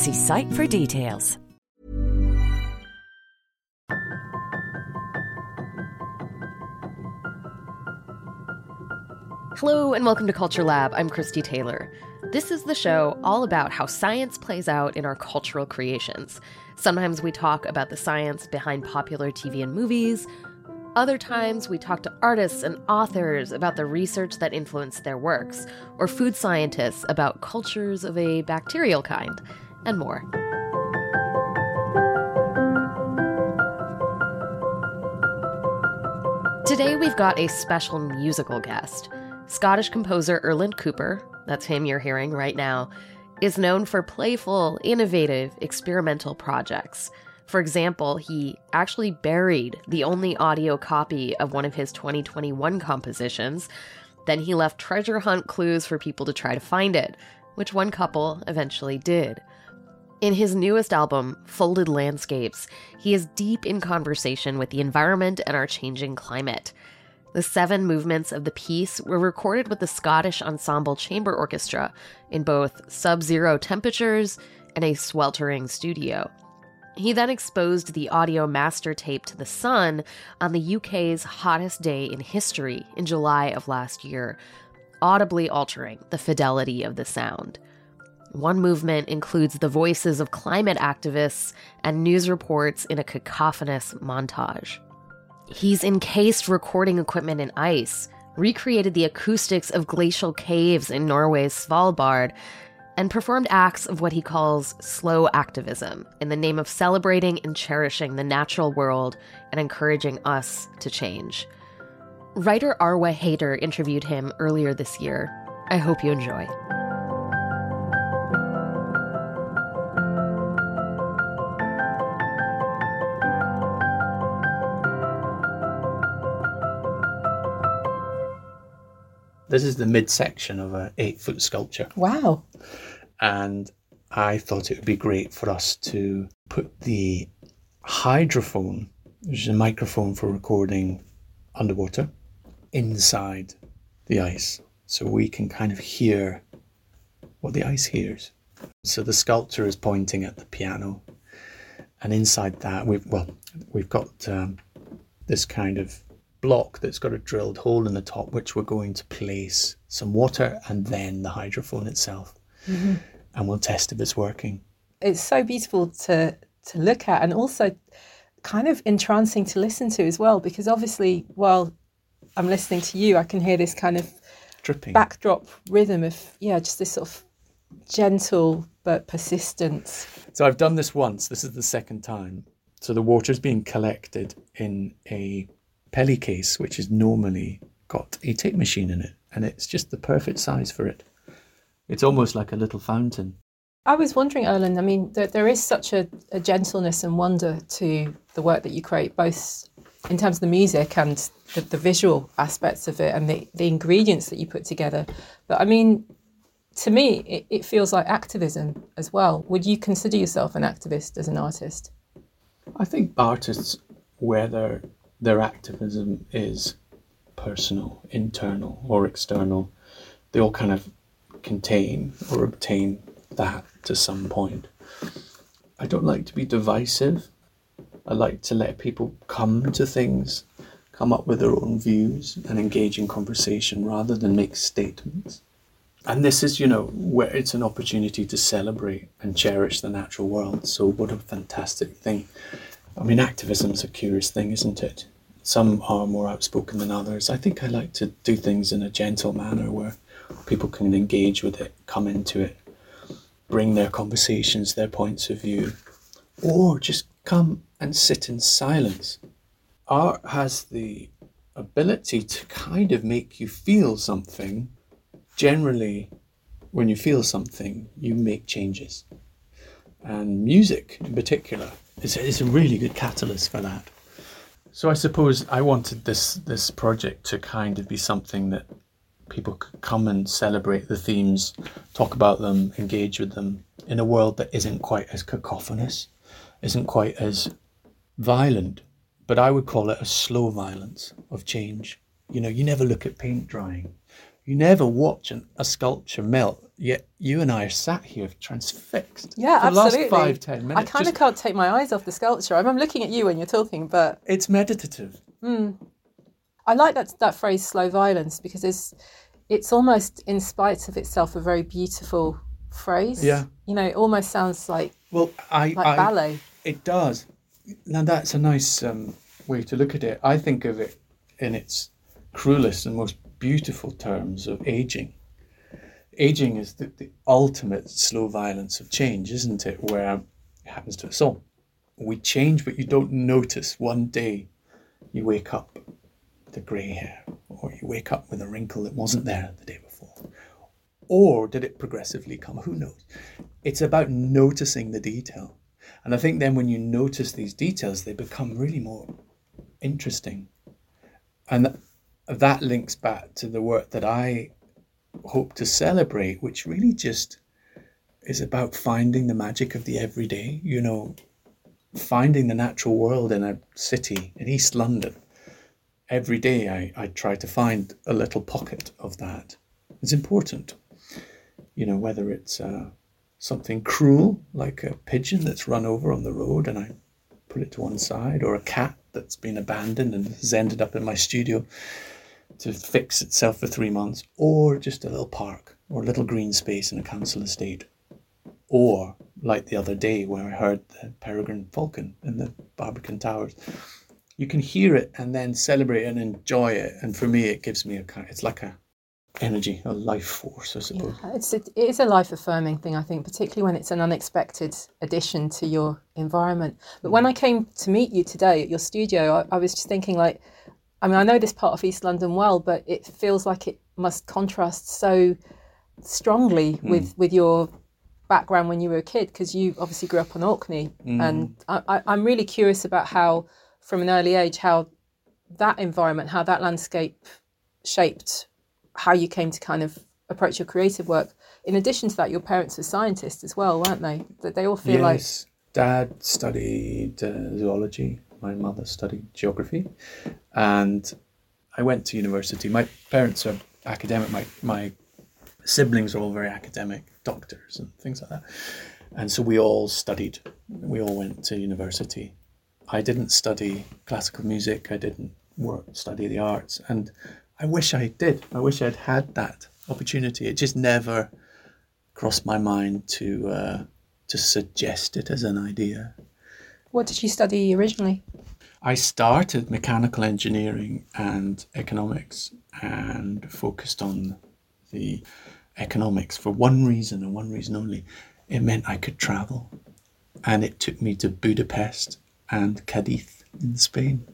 See site for details. Hello, and welcome to Culture Lab. I'm Christie Taylor. This is the show all about how science plays out in our cultural creations. Sometimes we talk about the science behind popular TV and movies. Other times we talk to artists and authors about the research that influenced their works, or food scientists about cultures of a bacterial kind, and more. Today we've got a special musical guest. Scottish composer Erland Cooper, that's him you're hearing right now, is known for playful, innovative, experimental projects. For example, he actually buried the only audio copy of one of his 2021 compositions. Then he left treasure hunt clues for people to try to find it, which one couple eventually did. In his newest album, Folded Landscapes, he is deep in conversation with the environment and our changing climate. The seven movements of the piece were recorded with the Scottish Ensemble Chamber Orchestra in both sub zero temperatures and a sweltering studio. He then exposed the audio master tape to the sun on the UK's hottest day in history in July of last year, audibly altering the fidelity of the sound. One movement includes the voices of climate activists and news reports in a cacophonous montage. He's encased recording equipment in ice, recreated the acoustics of glacial caves in Norway's Svalbard, and performed acts of what he calls slow activism in the name of celebrating and cherishing the natural world and encouraging us to change. Writer Arwa Haider interviewed him earlier this year. I hope you enjoy. This is the midsection of an eight foot sculpture. Wow. And I thought it would be great for us to put the hydrophone, which is a microphone for recording underwater, inside the ice. So we can kind of hear what the ice hears. So the sculpture is pointing at the piano. And inside that, we've, well, we've got um, this kind of block that's got a drilled hole in the top, which we're going to place some water and then the hydrophone itself. Mm-hmm. And we'll test if it's working. It's so beautiful to to look at and also kind of entrancing to listen to as well, because obviously while I'm listening to you, I can hear this kind of dripping backdrop rhythm of yeah, just this sort of gentle but persistent. So I've done this once. This is the second time. So the water is being collected in a Peli case, which is normally got a tape machine in it, and it's just the perfect size for it. It's almost like a little fountain. I was wondering, Erland, I mean, there, there is such a, a gentleness and wonder to the work that you create, both in terms of the music and the, the visual aspects of it and the, the ingredients that you put together. But I mean, to me, it, it feels like activism as well. Would you consider yourself an activist as an artist? I think artists, whether their activism is personal, internal, or external. They all kind of contain or obtain that to some point. I don't like to be divisive. I like to let people come to things come up with their own views and engage in conversation rather than make statements. And this is, you know, where it's an opportunity to celebrate and cherish the natural world. So, what a fantastic thing. I mean, activism is a curious thing, isn't it? Some are more outspoken than others. I think I like to do things in a gentle manner where people can engage with it, come into it, bring their conversations, their points of view, or just come and sit in silence. Art has the ability to kind of make you feel something. Generally, when you feel something, you make changes. And music, in particular, is, is a really good catalyst for that. So I suppose I wanted this this project to kind of be something that people could come and celebrate the themes, talk about them, engage with them in a world that isn't quite as cacophonous, isn't quite as violent, but I would call it a slow violence of change. You know, you never look at paint drying. You never watch an, a sculpture melt, yet you and I are sat here transfixed. Yeah, for absolutely. The last five, ten minutes. I kind of can't take my eyes off the sculpture. I'm I'm looking at you when you're talking, but It's meditative. I like that that phrase "slow violence" because it's it's almost in spite of itself a very beautiful phrase. Yeah. you know, it almost sounds like Well, I, like I ballet. It does. Now that's a nice um, way to look at it. I think of it in its cruelest and most beautiful terms of aging. Aging is the, the ultimate slow violence of change, isn't it? Where it happens to us all. We change, but you don't notice. One day, you wake up with a grey hair, or you wake up with a wrinkle that wasn't there the day before. Or did it progressively come? Who knows? It's about noticing the detail. And I think then when you notice these details, they become really more interesting. And that links back to the work that I hope to celebrate, which really just is about finding the magic of the everyday, you know, finding the natural world in a city, in East London. Every day I, I try to find a little pocket of that. It's important, you know, whether it's uh, something cruel, like a pigeon that's run over on the road and I put it to one side, or a cat that's been abandoned and has ended up in my studio to fix itself for three months, or just a little park or a little green space in a council estate. Or, like the other day where I heard the peregrine falcon in the Barbican Towers, you can hear it and then celebrate and enjoy it. And for me, it gives me a kind it's like a energy, a life force, I suppose. Yeah, it's it, it is a life affirming thing, I think, particularly when it's an unexpected addition to your environment. But when mm. I came to meet you today at your studio, I, I was just thinking, like, I mean, I know this part of East London well, but it feels like it must contrast so strongly with with your background when you were a kid, because you obviously grew up on Orkney, and I, I, I'm really curious about how, from an early age, how that environment, how that landscape shaped how you came to kind of approach your creative work. In addition to that, your parents were scientists as well, weren't they? That they all feel like yes, Dad studied uh, zoology. My mother studied geography, and I went to university. My parents are academic. My my siblings are all very academic, doctors and things like that. And so we all studied. We all went to university. I didn't study classical music. I didn't work study the arts, and I wish I did. I wish I'd had that opportunity. It just never crossed my mind to uh, to suggest it as an idea. What did you study originally? I started mechanical engineering and economics and focused on the economics for one reason and one reason only. It meant I could travel. And it took me to Budapest and Cadiz in Spain.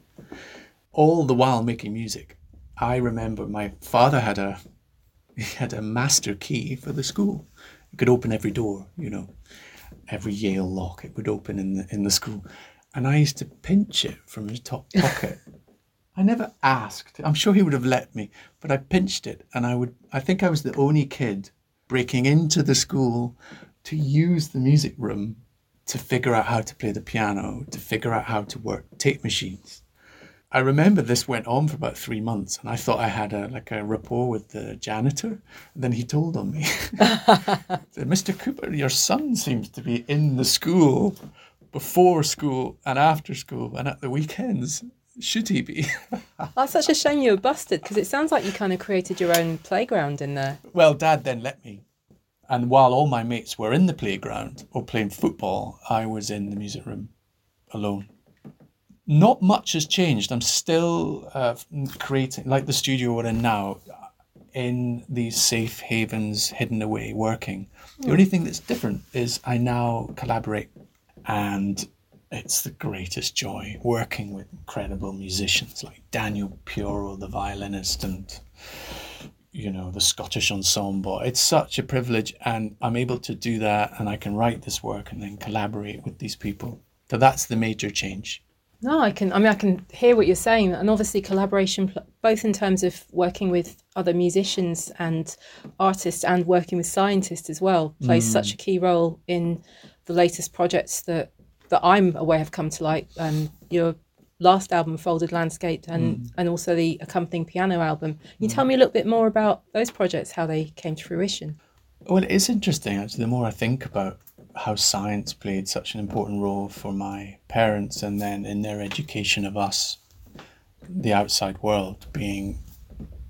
All the while making music. I remember my father had a he had a master key for the school. It could open every door, you know, every Yale lock. It would open in the in the school, and I used to pinch it from his top pocket. I never asked. I'm sure he would have let me, but I pinched it, and I would. I think I was the only kid breaking into the school to use the music room to figure out how to play the piano, to figure out how to work tape machines. I remember this went on for about three months, and I thought I had a like a rapport with the janitor. And then he told on me, "Mr. Cooper, your son seems to be in the school before school and after school and at the weekends. Should he be? That's such a shame you were busted because it sounds like you kind of created your own playground in there. well, Dad then let me. And while all my mates were in the playground or playing football, I was in the music room alone. Not much has changed. I'm still uh, creating, like the studio we're in now, in these safe havens, hidden away, working. The only thing that's different is I now collaborate, and it's the greatest joy working with incredible musicians like Daniel Pioro, the violinist, and you know the Scottish ensemble. It's such a privilege, and I'm able to do that, and I can write this work and then collaborate with these people. So that's the major change. No, I can. I mean, I can hear what you're saying, and obviously collaboration, both in terms of working with other musicians and artists, and working with scientists as well, plays mm. such a key role in the latest projects that that I'm aware have come to light. Um, your last album, Folded Landscape, and mm. and also the accompanying piano album. Can you mm. tell me a little bit more about those projects, how they came to fruition? Well, it is interesting actually. The more I think about how science played such an important role for my parents and then in their education of us, the outside world being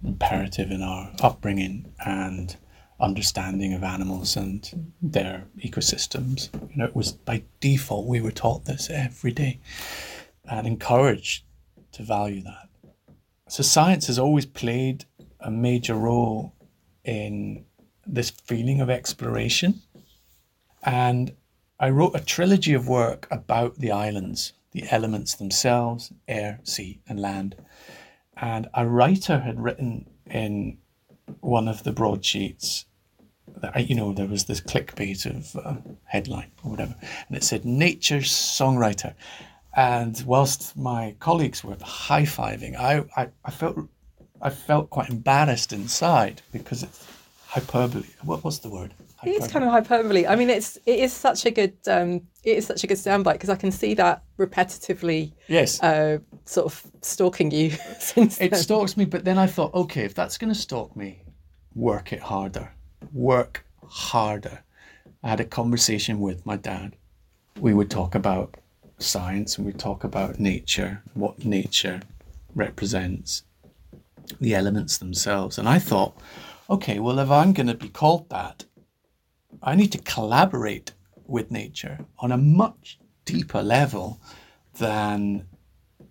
imperative in our upbringing and understanding of animals and their ecosystems. You know, it was by default we were taught this every day and encouraged to value that. So science has always played a major role in this feeling of exploration. And I wrote a trilogy of work about the islands, the elements themselves air, sea, and land. And a writer had written in one of the broadsheets that, you know, there was this clickbait of uh, headline or whatever, and it said Nature's Songwriter. And whilst my colleagues were high fiving, I, I, I felt I felt quite embarrassed inside because it's hyperbole. What was the word? It is kind of hyperbole. I mean, it's it is such a good um, it is such a good soundbite because I can see that repetitively Yes. uh, sort of stalking you since it then. stalks me, but then I thought, okay, if that's going to stalk me, work it harder. Work harder. I had a conversation with my dad. We would talk about science and we'd talk about nature, what nature represents, the elements themselves. And I thought, okay, well, if I'm going to be called that, I need to collaborate with nature on a much deeper level than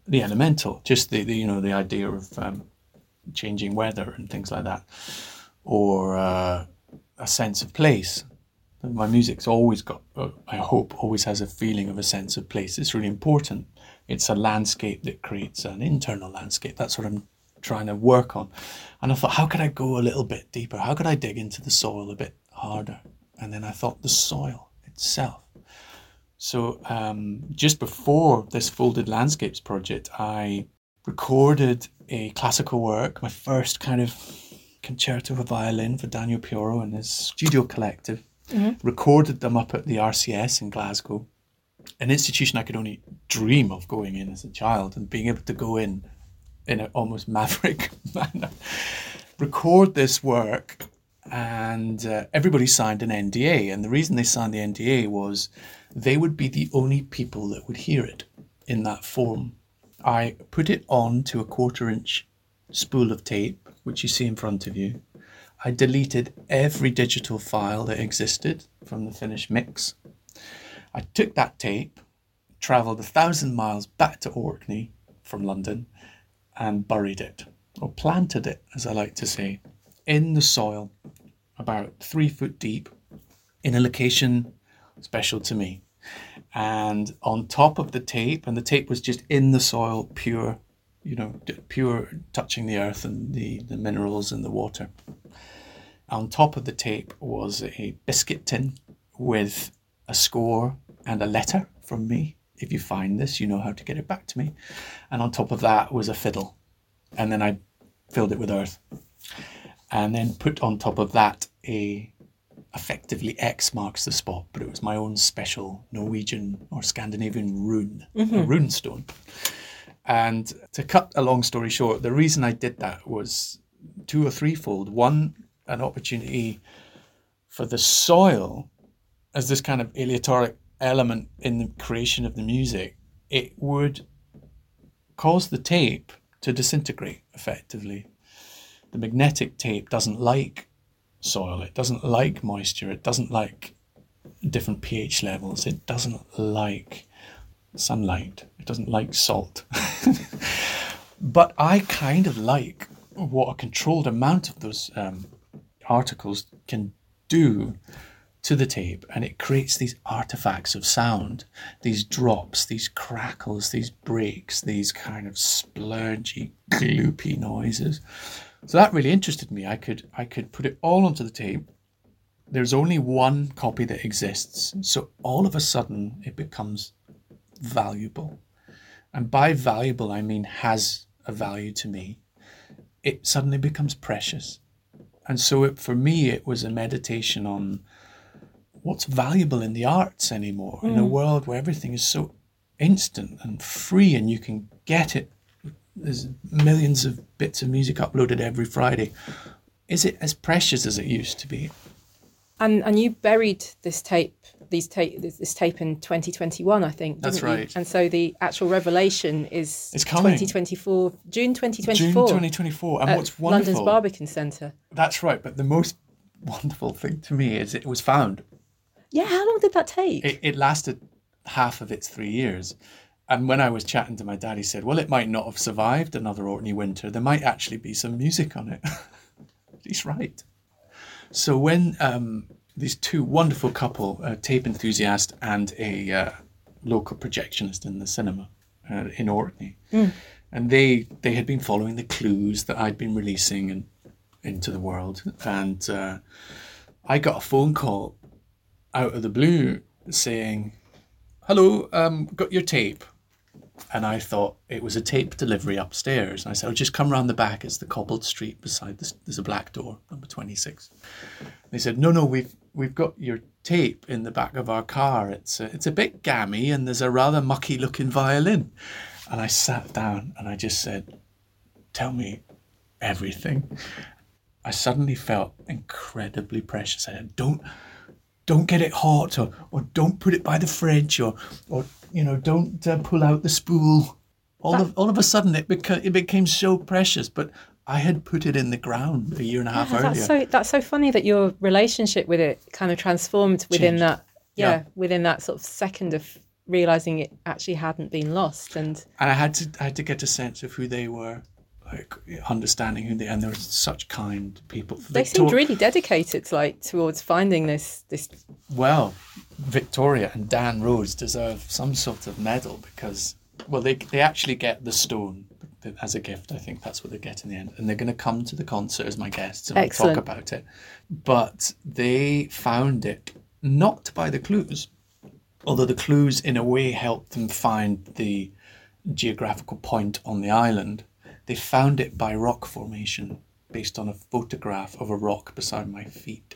the elemental, just the, the you know the idea of um, changing weather and things like that, or uh, a sense of place. My music's always got, uh, I hope, always has a feeling of a sense of place. It's really important. It's a landscape that creates an internal landscape. That's what I'm trying to work on. And I thought, how could I go a little bit deeper? How could I dig into the soil a bit harder? And then I thought, the soil itself. So um, just before this Folded Landscapes project, I recorded a classical work, my first kind of concerto for violin for Daniel Pioro and his studio collective. Recorded them up at the RCS in Glasgow, an institution I could only dream of going in as a child and being able to go in in an almost maverick manner. Record this work, and uh, everybody signed an NDA. And the reason they signed the NDA was they would be the only people that would hear it in that form. I put it on to a quarter inch spool of tape, which you see in front of you. I deleted every digital file that existed from the finished mix. I took that tape, travelled a thousand miles back to Orkney from London, and buried it, or planted it, as I like to say, in the soil, about three foot deep, in a location special to me. And on top of the tape, and the tape was just in the soil, pure, you know, pure touching the earth and the, the minerals and the water. On top of the tape was a biscuit tin with a score and a letter from me. If you find this, you know how to get it back to me. And on top of that was a fiddle. And then I filled it with earth. And then put on top of that a effectively X marks the spot, but it was my own special Norwegian or Scandinavian rune, a mm-hmm. rune stone. And to cut a long story short, the reason I did that was two or threefold. One, an opportunity for the soil as this kind of aleatoric element in the creation of the music. It would cause the tape to disintegrate effectively. The magnetic tape doesn't like soil, it doesn't like moisture, it doesn't like different pH levels, it doesn't like sunlight, it doesn't like salt. but I kind of like what a controlled amount of those um, articles can do to the tape and it creates these artifacts of sound these drops these crackles these breaks these kind of splurgy gloopy noises so that really interested me. I could i could put it all onto the tape. There's only one copy that exists. So all of a sudden it becomes valuable. And by valuable i mean has a value to me. It suddenly becomes precious. And so it, for me it was a meditation on what's valuable in the arts anymore mm. in a mm. world where everything is so instant and free and you can get it there's millions of bits of music uploaded every friday. Is it as precious as it used to be? And and you buried this tape these tape this tape in 2021 i think that's right you? and so the actual revelation is it's coming. 2024 june 2024 june 2024 and what's wonderful london's barbican centre. That's right but the most wonderful thing to me is it was found. Yeah, how long did that take? It, it lasted half of its three years. And when I was chatting to my dad, he said, Well, it might not have survived another Orkney winter. There might actually be some music on it. He's right. So when um, these two wonderful couple, a tape enthusiast and a uh, local projectionist in the cinema uh, in Orkney, mm. and they they had been following the clues that I'd been releasing and into the world, and uh, I got a phone call out of the blue saying, Hello, um, got your tape. And I thought it was a tape delivery upstairs. And I said, I'll just come round the back. It's the cobbled street beside this. There's a black door, number 26. They said, No, no, we've we've got your tape in the back of our car. It's a, it's a bit gammy and there's a rather mucky looking violin. And I sat down and I just said, Tell me everything. I suddenly felt incredibly precious. I said, Don't don't get it hot or, or don't put it by the fridge or, or you know, don't uh, pull out the spool. All of, all of a sudden, it, beca- it became so precious, but I had put it in the ground a year and a half yeah, earlier. That's so, that's so funny that your relationship with it kind of transformed within Changed. that, yeah, yeah, within that sort of second of realizing it actually hadn't been lost. And, and I had to, I had to get a sense of who they were understanding who they and they were such kind people. They Victor- seemed really dedicated, like towards finding this this. Well, Victoria and Dan Rhodes deserve some sort of medal because well they they actually get the stone as a gift. I think that's what they get in the end, and they're going to come to the concert as my guests and we'll talk about it. But they found it not by the clues, although the clues in a way helped them find the geographical point on the island they found it by rock formation based on a photograph of a rock beside my feet.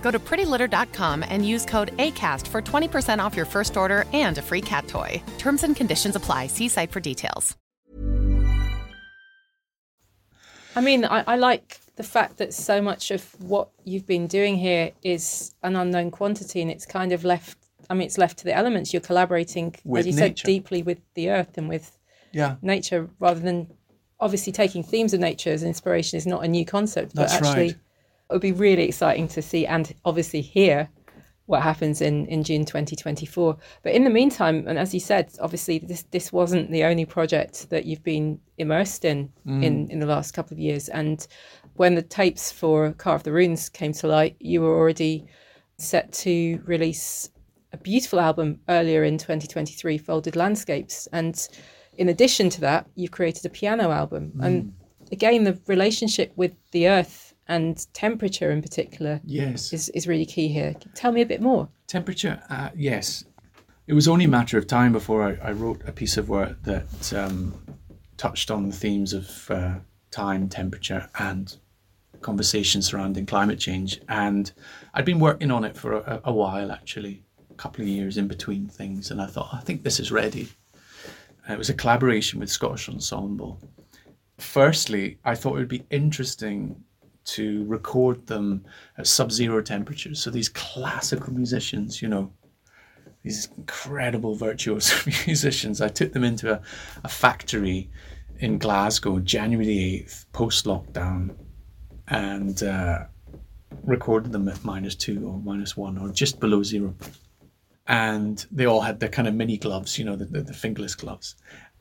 Go to prettylitter.com and use code ACAST for 20% off your first order and a free cat toy. Terms and conditions apply. See site for details. I mean, I, I like the fact that so much of what you've been doing here is an unknown quantity and it's kind of left, I mean, it's left to the elements. You're collaborating, with as you nature. said, deeply with the earth and with yeah. nature rather than obviously taking themes of nature as inspiration is not a new concept, but That's actually. Right it would be really exciting to see and obviously hear what happens in, in June 2024. But in the meantime, and as you said, obviously this this wasn't the only project that you've been immersed in mm. in, in the last couple of years. And when the tapes for Carve the Runes came to light, you were already set to release a beautiful album earlier in 2023, Folded Landscapes. And in addition to that, you've created a piano album. Mm. And again, the relationship with the earth and temperature in particular yes is, is really key here tell me a bit more temperature uh, yes it was only a matter of time before I, I wrote a piece of work that um, touched on the themes of uh, time temperature and conversation surrounding climate change. And I'd been working on it for a, a while, actually, a couple of years in between things. And I thought, I think this is ready. And it was a collaboration with Scottish Ensemble. Firstly, I thought it would be interesting to record them at sub zero temperatures. So these classical musicians, you know, these incredible virtuoso musicians, I took them into a, a factory in Glasgow, January the 8th, post lockdown, and uh, recorded them at minus two or minus one or just below zero. And they all had their kind of mini gloves, you know, the, the, the fingerless gloves,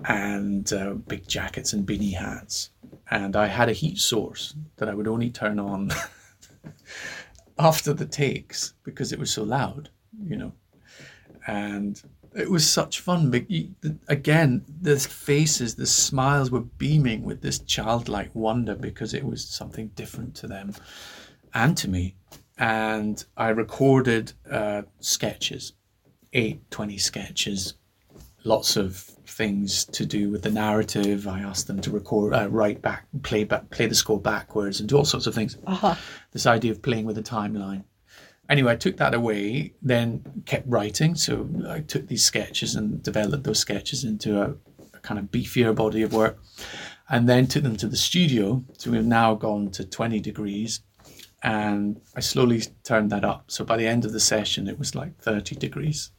and uh, big jackets and beanie hats. And I had a heat source that I would only turn on after the takes because it was so loud, you know. And it was such fun. Again, the faces, the smiles were beaming with this childlike wonder because it was something different to them and to me. And I recorded uh, sketches, eight, 20 sketches, lots of things to do with the narrative. I asked them to record, uh, write back, play back, play the score backwards, and do all sorts of things. Uh-huh. This idea of playing with a timeline anyway, I took that away, then kept writing. So I took these sketches and developed those sketches into a, a, kind of beefier body of work, and then took them to the studio. So we've now gone to 20 degrees, and I slowly turned that up. So by the end of the session, it was like 30 degrees,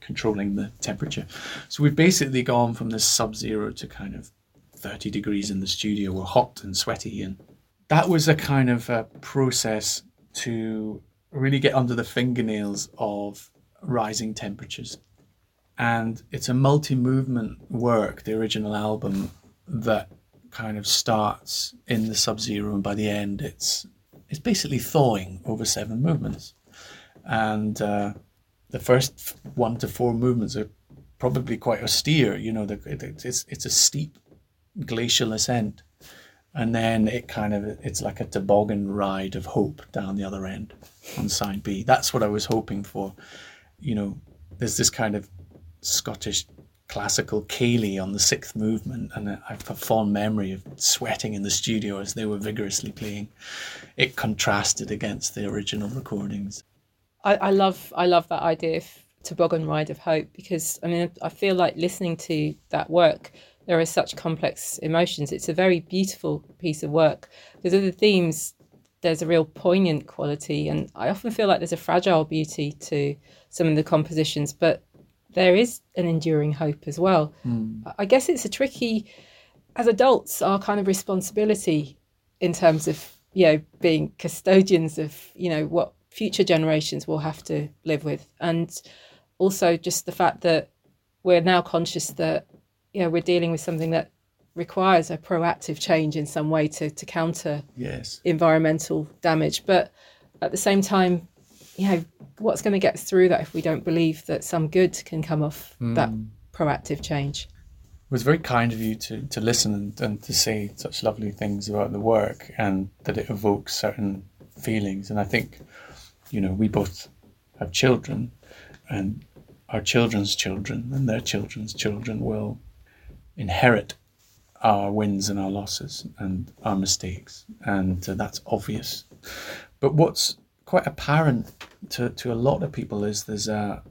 controlling the temperature. So we've basically gone from this sub zero to kind of 30 degrees in the studio. We're hot and sweaty, and that was a kind of a process to really get under the fingernails of rising temperatures. And it's a multi movement work, the original album, that kind of starts in the sub zero, and by the end, it's it's basically thawing over seven movements. And uh, the first one to four movements are probably quite austere. You know, it's it's a steep glacial ascent, and then it kind of it's like a toboggan ride of hope down the other end on side B. That's what I was hoping for. You know, there's this kind of Scottish classical ceilidh on the sixth movement, and I have a fond memory of sweating in the studio as they were vigorously playing. It contrasted against the original recordings. I, I love I love that idea of toboggan ride of hope because I mean I feel like listening to that work there are such complex emotions. It's a very beautiful piece of work because of the themes there's a real poignant quality, and I often feel like there's a fragile beauty to some of the compositions, but there is an enduring hope as well. Mm. I guess it's a tricky, as adults, our kind of responsibility in terms of you know being custodians of you know what future generations will have to live with, and also just the fact that we're now conscious that you know we're dealing with something that requires a proactive change in some way to, to counter yes. environmental damage. But at the same time, you know, what's going to get us through that if we don't believe that some good can come off mm. that proactive change? It was very kind of you to, to listen and, and to say such lovely things about the work and that it evokes certain feelings. And I think, you know, we both have children and our children's children and their children's children will inherit our wins and our losses and our mistakes, and uh, that's obvious. But what's quite apparent to, to a lot of people is there's a,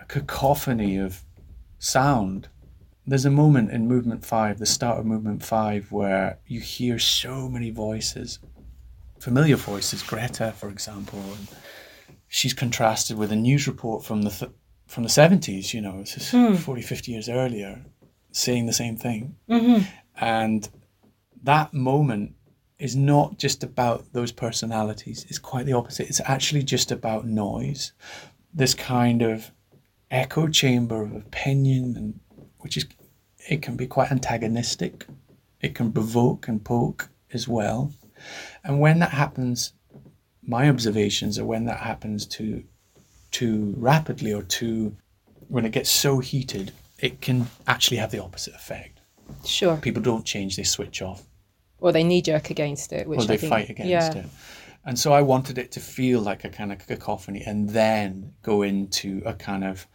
a cacophony of sound. There's a moment in movement five, the start of movement five, where you hear so many voices, familiar voices. Greta, for example, and she's contrasted with a news report from the th- from the 70s. You know, this is mm. 40, 50 years earlier, saying the same thing. Mm-hmm. And that moment is not just about those personalities, it's quite the opposite. It's actually just about noise, this kind of echo chamber of opinion, and which is, it can be quite antagonistic, it can provoke and poke as well. And when that happens, my observations are when that happens too too rapidly or too when it gets so heated it can actually have the opposite effect. Sure. People don't change; they switch off. Or they knee jerk against it, which or they think, fight against yeah. it. And so I wanted it to feel like a kind of cacophony, and then go into a kind of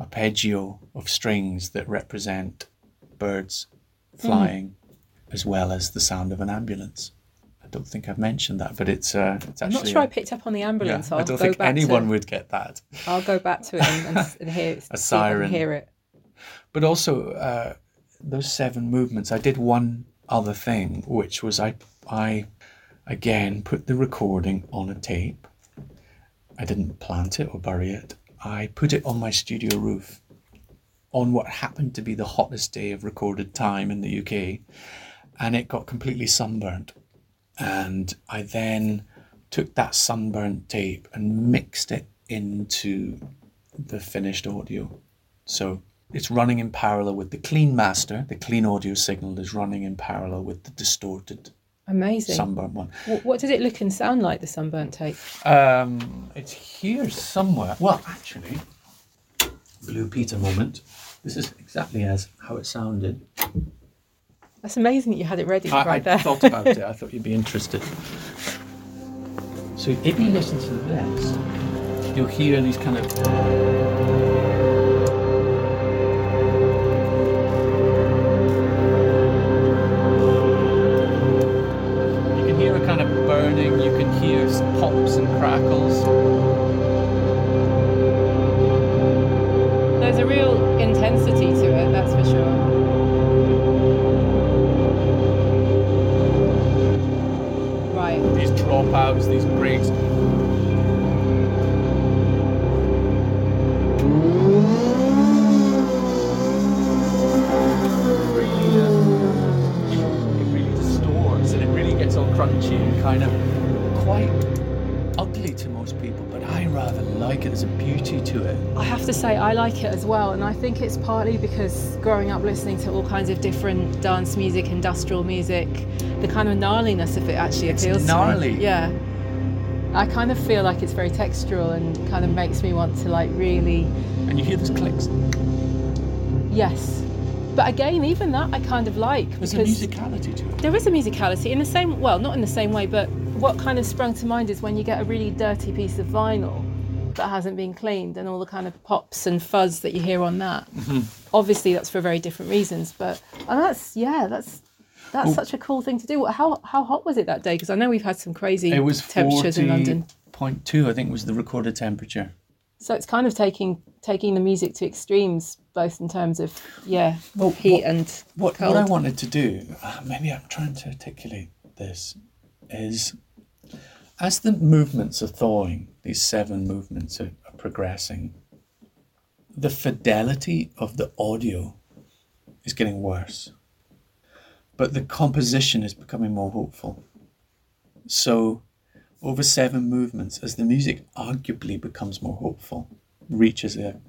arpeggio of strings that represent birds flying, mm. as well as the sound of an ambulance. I don't think I've mentioned that, but it's uh, it's I'm not sure I picked up on the ambulance. I I'll don't go think back anyone to, would get that. I'll go back to it and, and, and hear it. A see if I can siren. Hear it. But also, uh, those seven movements. I did one other thing, which was I I again put the recording on a tape. I didn't plant it or bury it. I put it on my studio roof on what happened to be the hottest day of recorded time in the UK, and it got completely sunburnt. And I then took that sunburnt tape and mixed it into the finished audio. So it's running in parallel with the clean master. The clean audio signal is running in parallel with the distorted Amazing. sunburnt one. What, what did it look and sound like, the sunburnt tape? Um, it's here somewhere. Well, actually, Blue Peter moment. This is exactly as how it sounded. That's amazing that you had it ready I, right I there. thought about it. I thought you'd be interested. So if you listen to this, you'll hear these kind of. Like it as well, and I think it's partly because growing up listening to all kinds of different dance music, industrial music, the kind of gnarliness of it actually It's appeals gnarly. to me. Yeah. I kind of feel like it's very textural and kind of makes me want to like really, And you hear those clicks. yes. But again, even that I kind of like There's a musicality to it. there is a musicality in the same, well, not in the same way, but what kind of sprung to mind is when you get a really dirty piece of vinyl that hasn't been cleaned and all the kind of pops and fuzz that you hear on that. Mm-hmm. Obviously, that's for very different reasons, but and that's yeah, that's that's such a cool thing to do. How how hot was it that day? Because I know we've had some crazy It was temperatures in London. 40.2, I think, was the recorded temperature. So it's kind of taking taking the music to extremes, both in terms of yeah, Well, heat what- and What, cold. what I wanted to do, uh, maybe I'm trying to articulate this, is as the movements are thawing, these seven movements are, are progressing, the fidelity of the audio is getting worse, but the composition is becoming more hopeful. So, over seven movements, as the music arguably becomes more hopeful, reaches a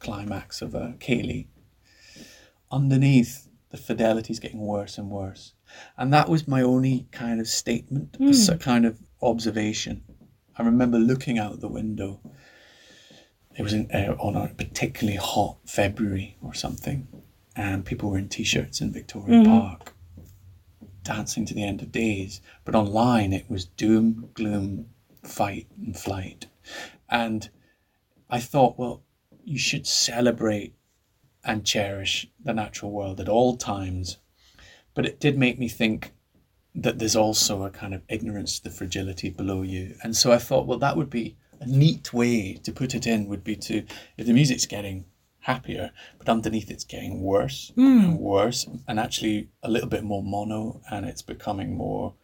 climax of a ceilidh, underneath the fidelity is getting worse and worse. And that was my only kind of statement hmm. s- a kind of observation. I remember looking out the window. It was in, uh, on a particularly hot february or something and people were in t-shirts in victoria park dancing to the end of days. But online it was doom gloom fight and flight. And i thought well you should celebrate and cherish the natural world at all times. But it did make me think that there's also a kind of ignorance to the fragility below you. And so I thought, well, that would be a neat way to put it in would be to, if the music's getting happier, but underneath it's getting worse hmm. and worse, and actually a little bit more mono, and it's becoming more,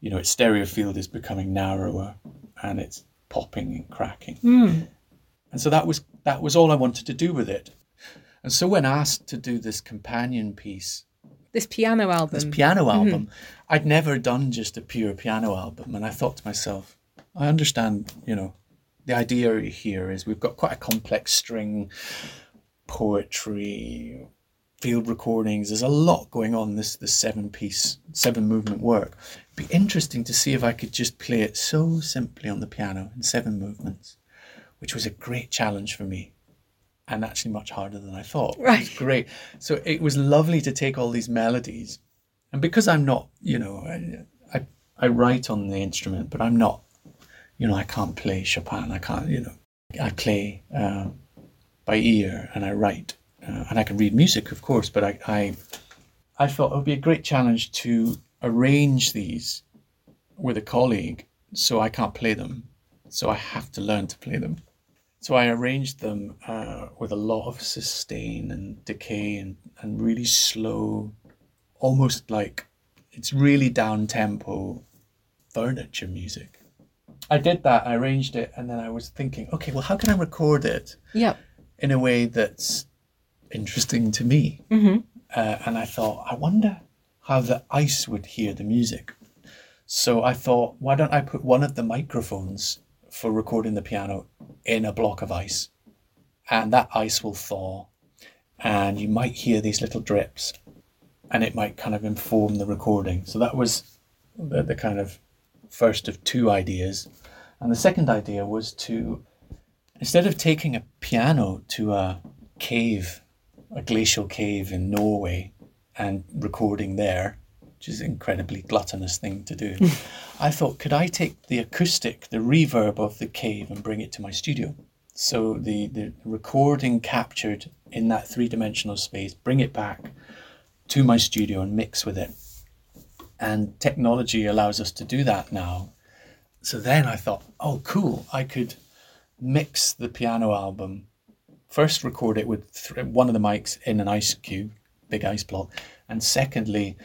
you know, its stereo field is becoming narrower and it's popping and cracking. Hmm. And so that was that was all I wanted to do with it. And so when asked to do this companion piece, this piano album. this piano mm-hmm. album, I'd never done just a pure piano album. And I thought to myself, I understand, you know, the idea here is we've got quite a complex string, poetry, field recordings. There's a lot going on this this seven piece, seven movement work. It'd be interesting to see if I could just play it so simply on the piano in seven movements, which was a great challenge for me. And actually much harder than I thought. It was Right. great. So it was lovely to take all these melodies. And because I'm not, you know, I, I, I write on the instrument, but I'm not, you know, I can't play Chopin. I can't, you know, I play um, by ear and I write. Uh, and I can read music, of course, but I, I, I thought it would be a great challenge to arrange these with a colleague, so I can't play them. So I have to learn to play them. So I arranged them uh, with a lot of sustain and decay and, and really slow, almost like it's really down tempo furniture music. I did that, I arranged it, and then I was thinking, okay, well, how can I record it Yeah. in a way that's interesting to me? Mm-hmm. Uh, and I thought, I wonder how the ice would hear the music. So I thought, why don't I put one of the microphones for recording the piano in a block of ice? And that ice will thaw, and you might hear these little drips, and it might kind of inform the recording. So that was the, the kind of first of two ideas. And the second idea was to, instead of taking a piano to a cave, a glacial cave in Norway, and recording there, which is an incredibly gluttonous thing to do, I thought, could I take the acoustic, the reverb of the cave, and bring it to my studio? So the, the recording captured in that three dimensional space, bring it back to my studio and mix with it. And technology allows us to do that now. So then I thought, oh, cool, I could mix the piano album, first record it with th- one of the mics in an ice cube, big ice block, and secondly,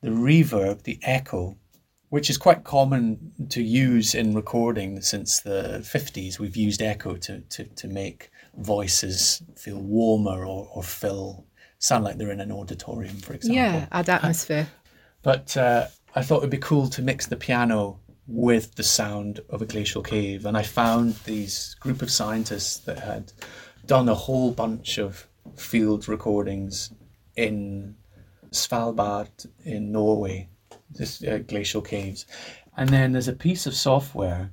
the reverb, the echo, which is quite common to use in recording since the 50s. We've used echo to, to, to make voices feel warmer or, or feel sound like they're in an auditorium, for example. Yeah, add atmosphere. But uh, I thought it'd be cool to mix the piano with the sound of a glacial cave. And I found these group of scientists that had done a whole bunch of field recordings in Svalbard in Norway, this uh, glacial caves. And then there's a piece of software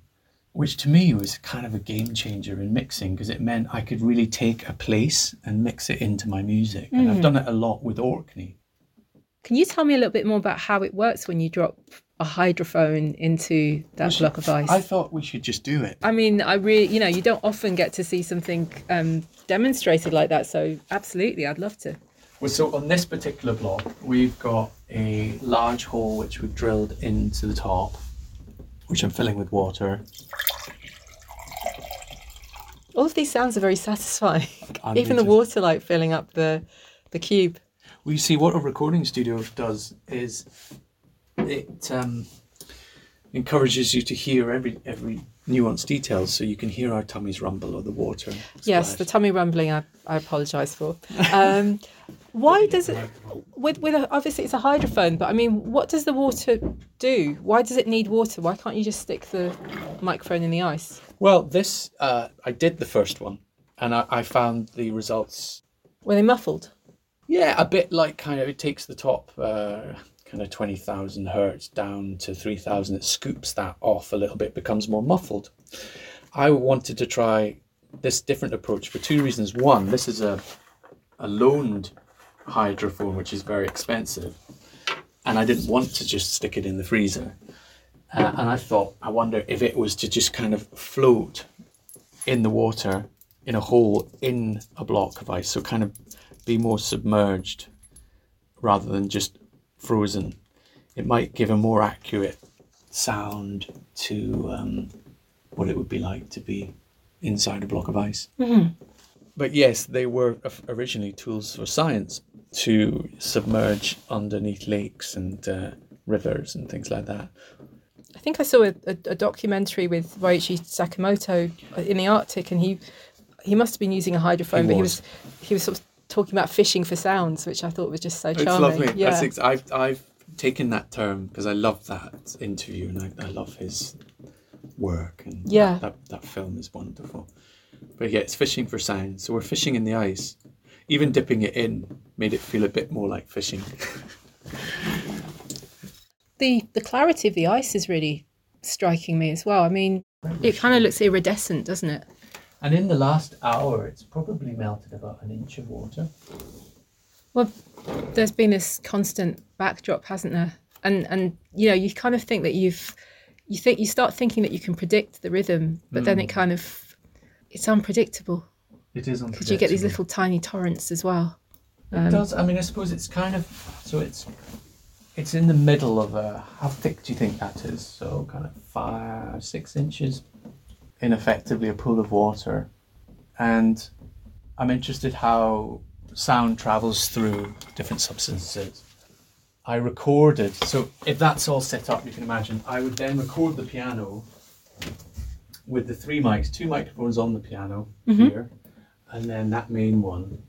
which to me was kind of a game changer in mixing because it meant I could really take a place and mix it into my music. And I've done it a lot with Orkney. Can you tell me a little bit more about how it works when you drop a hydrophone into that block of ice? I thought we should just do it. I mean, I really, you know, you don't often get to see something um, demonstrated like that. So, absolutely, I'd love to. So on this particular block, we've got a large hole which we've drilled into the top, which I'm filling with water. All of these sounds are very satisfying. Even the just- water light filling up the the cube. Well, you see, what a recording studio does is it um, encourages you to hear every every nuanced details, so you can hear our tummies rumble or the water. Yes, splash. the tummy rumbling. I, I apologise for. Um, why does it? With with a, obviously it's a hydrophone, but I mean, what does the water do? Why does it need water? Why can't you just stick the microphone in the ice? Well, this uh, I did the first one, and I, I found the results Were they muffled? Yeah, a bit like kind of it takes the top uh, kind of 20,000 hertz down to 3,000. It scoops that off a little bit, becomes more muffled. I wanted to try this different approach for two reasons. One, this is a, a loaned hydrophone, which is very expensive, and I didn't want to just stick it in the freezer. Uh, and I thought, I wonder if it was to just kind of float in the water in a hole in a block of ice, so kind of be more submerged rather than just frozen. It might give a more accurate sound to um, what it would be like to be inside a block of ice. But yes, they were originally tools for science to submerge underneath lakes and uh, rivers and things like that. I think I saw a, a, a documentary with Ryuichi Sakamoto in the Arctic, and he he must have been using a hydrophone, He but he was. was he was sort of talking about fishing for sounds, which I thought was just so It's charming. lovely. Yeah. Ex- I've I've taken that term because I love that interview and I, I love his work and Yeah. that, that film is wonderful. But yeah, it's fishing for sound. So we're fishing in the ice. Even dipping it in made it feel a bit more like fishing. the the clarity of the ice is really striking me as well. I mean, it kind of looks iridescent, doesn't it? And in the last hour, it's probably melted about an inch of water. Well, there's been this constant backdrop, hasn't there? And and you know, you kind of think that you've you think you start thinking that you can predict the rhythm, but then it hmm. kind of it's unpredictable It is unpredictable. because you get these little tiny torrents as well. It um, does. I mean, I suppose it's kind of so. It's it's in the middle of a. How thick do you think that is? So kind of five, six inches, in effectively a pool of water, and I'm interested how sound travels through different substances. I recorded. So if that's all set up, you can imagine. I would then record the piano with the three mics, two microphones on the piano mm-hmm. here, and then that main one.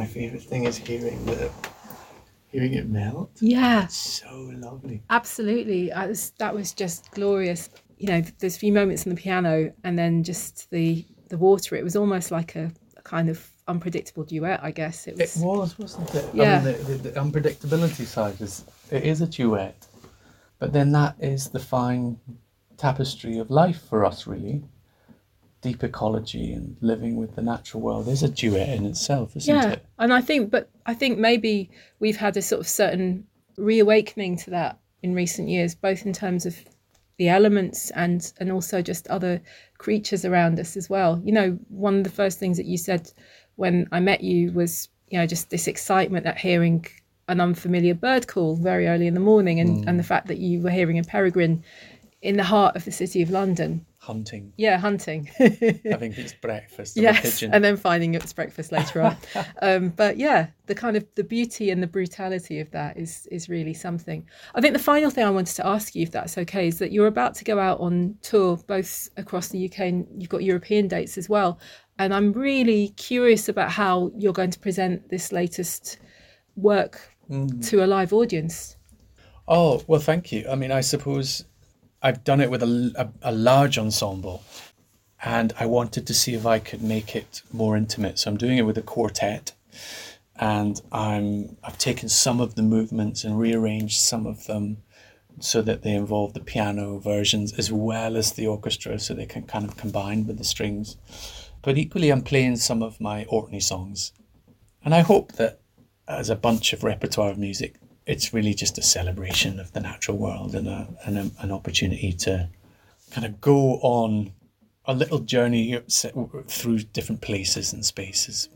My favorite thing is hearing the hearing it melt. Yeah, So lovely. absolutely. I was, that was just glorious. You know, those few moments on the piano, and then just the the water. It was almost like a, a kind of unpredictable duet. I guess it was. It was, wasn't it? Yeah. I mean, the, the, the unpredictability side is it is a duet, but then that is the fine tapestry of life for us, really. Deep ecology and living with the natural world is a duet in itself, isn't yeah, it? and I think, but I think maybe we've had a sort of certain reawakening to that in recent years, both in terms of the elements and and also just other creatures around us as well. You know, one of the first things that you said when I met you was, you know, just this excitement at hearing an unfamiliar bird call very early in the morning, and and mm. the fact that you were hearing a peregrine in the heart of the city of London. Hunting, Yeah, hunting. having its breakfast yes, and then finding it's breakfast later on. um, but yeah, the kind of the beauty and the brutality of that is is really something. I think the final thing I wanted to ask you, if that's okay, is that you're about to go out on tour both across the UK and you've got European dates as well. And I'm really curious about how you're going to present this latest work to a live audience. Oh, well, thank you. I mean, I suppose I've done it with a, a, a large ensemble and I wanted to see if I could make it more intimate. So I'm doing it with a quartet and I'm I've taken some of the movements and rearranged some of them so that they involve the piano versions as well as the orchestra so they can kind of combine with the strings. But equally I'm playing some of my Orkney songs. And I hope that as a bunch of repertoire of music, it's really just a celebration of the natural world and, a, and a, an opportunity to kind of go on a little journey through different places and spaces.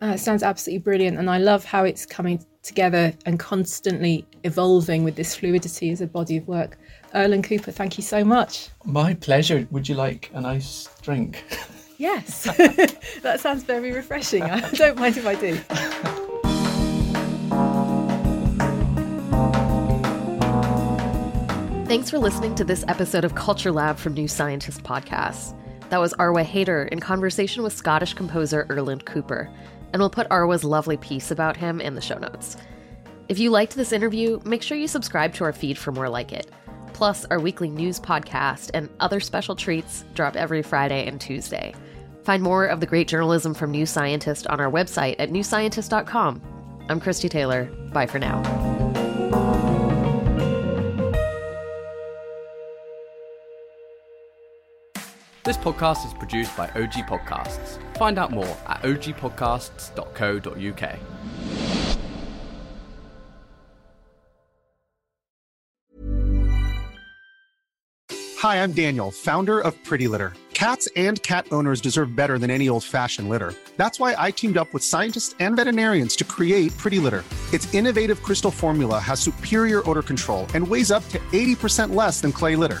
Uh, it sounds absolutely brilliant, and I love how it's coming together and constantly evolving with this fluidity as a body of work. Erland Cooper, thank you so much. My pleasure. Would you like a nice drink? Yes, that sounds very refreshing. I don't mind if I do. Thanks for listening to this episode of Culture Lab from New Scientist Podcasts. That was Arwa Haider in conversation with Scottish composer Erland Cooper, and we'll put Arwa's lovely piece about him in the show notes. If you liked this interview, make sure you subscribe to our feed for more like it. Plus, our weekly news podcast and other special treats drop every Friday and Tuesday. Find more of the great journalism from New Scientist on our website at newscientist.com. I'm Christie Taylor. Bye for now. This podcast is produced by OG Podcasts. Find out more at ogpodcasts.co.uk. Hi, I'm Daniel, founder of Pretty Litter. Cats and cat owners deserve better than any old fashioned litter. That's why I teamed up with scientists and veterinarians to create Pretty Litter. Its innovative crystal formula has superior odor control and weighs up to 80% less than clay litter.